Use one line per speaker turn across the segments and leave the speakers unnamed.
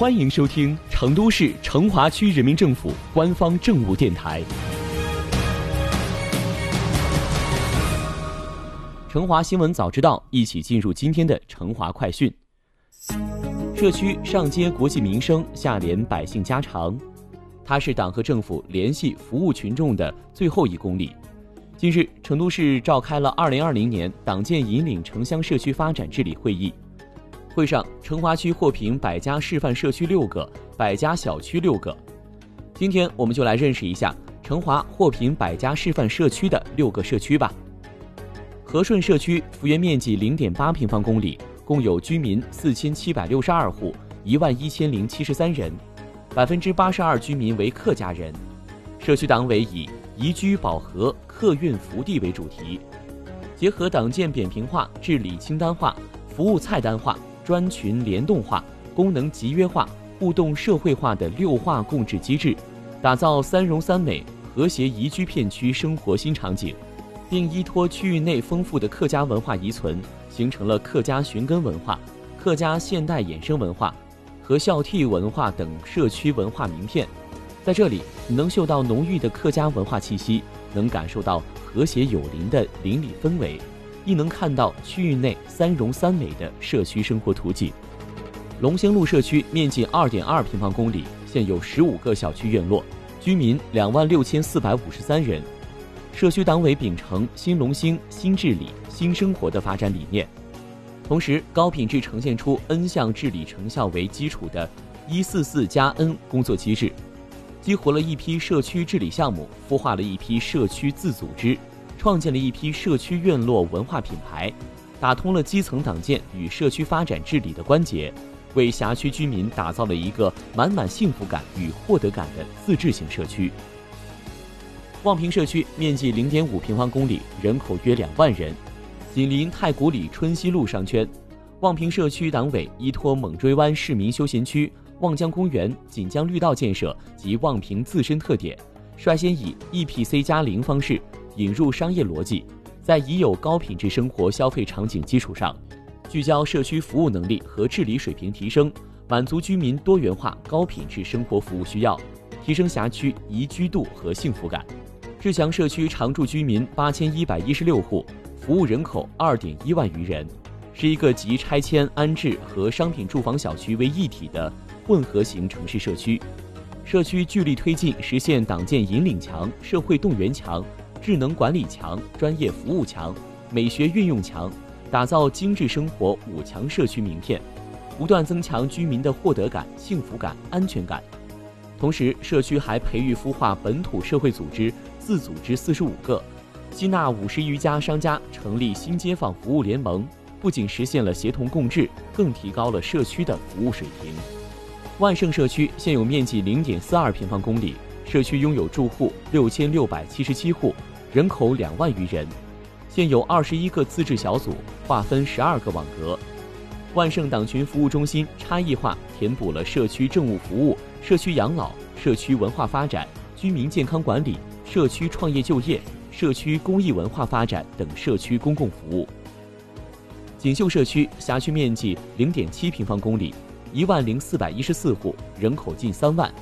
欢迎收听成都市成华区人民政府官方政务电台。成华新闻早知道，一起进入今天的成华快讯。社区上接国计民生，下连百姓家常，它是党和政府联系服务群众的最后一公里。近日，成都市召开了二零二零年党建引领城乡社区发展治理会议。会上，成华区获评百家示范社区六个，百家小区六个。今天，我们就来认识一下成华获评百家示范社区的六个社区吧。和顺社区幅员面积零点八平方公里，共有居民四千七百六十二户，一万一千零七十三人，百分之八十二居民为客家人。社区党委以宜居保和、客运福地为主题，结合党建扁平化、治理清单化、服务菜单化。专群联动化、功能集约化、互动社会化的六化共治机制，打造三融三美、和谐宜居片区生活新场景，并依托区域内丰富的客家文化遗存，形成了客家寻根文化、客家现代衍生文化和孝悌文化等社区文化名片。在这里，你能嗅到浓郁的客家文化气息，能感受到和谐有邻的邻里氛围。亦能看到区域内三融三美的社区生活图景。龙兴路社区面积二点二平方公里，现有十五个小区院落，居民两万六千四百五十三人。社区党委秉承新龙兴、新治理、新生活的发展理念，同时高品质呈现出 N 项治理成效为基础的“一四四加 N” 工作机制，激活了一批社区治理项目，孵化了一批社区自组织。创建了一批社区院落文化品牌，打通了基层党建与社区发展治理的关节，为辖区居民打造了一个满满幸福感与获得感的自治型社区。望平社区面积零点五平方公里，人口约两万人，紧邻太古里春熙路商圈。望平社区党委依托猛追湾市民休闲区、望江公园、锦江绿道建设及望平自身特点，率先以 EPC 加零方式。引入商业逻辑，在已有高品质生活消费场景基础上，聚焦社区服务能力和治理水平提升，满足居民多元化高品质生活服务需要，提升辖区宜居度和幸福感。志强社区常住居民八千一百一十六户，服务人口二点一万余人，是一个集拆迁、安置和商品住房小区为一体的混合型城市社区。社区聚力推进实现党建引领强、社会动员强。智能管理强，专业服务强，美学运用强，打造精致生活五强社区名片，不断增强居民的获得感、幸福感、安全感。同时，社区还培育孵化本土社会组织自组织四十五个，吸纳五十余家商家，成立新街坊服务联盟，不仅实现了协同共治，更提高了社区的服务水平。万盛社区现有面积零点四二平方公里，社区拥有住户六千六百七十七户。人口两万余人，现有二十一个自治小组，划分十二个网格。万盛党群服务中心差异化填补了社区政务服务、社区养老、社区文化发展、居民健康管理、社区创业就业、社区公益文化发展等社区公共服务。锦绣社区辖区面积零点七平方公里，一万零四百一十四户，人口近三万。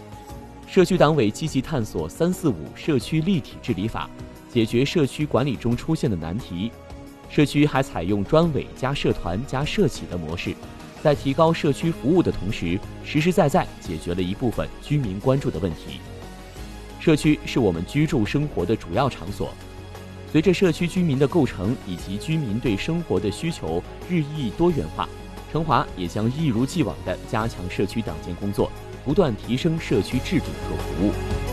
社区党委积极探索“三四五”社区立体治理法。解决社区管理中出现的难题，社区还采用专委加社团加社企的模式，在提高社区服务的同时，实实在在解决了一部分居民关注的问题。社区是我们居住生活的主要场所，随着社区居民的构成以及居民对生活的需求日益多元化，成华也将一如既往地加强社区党建工作，不断提升社区制度和服务。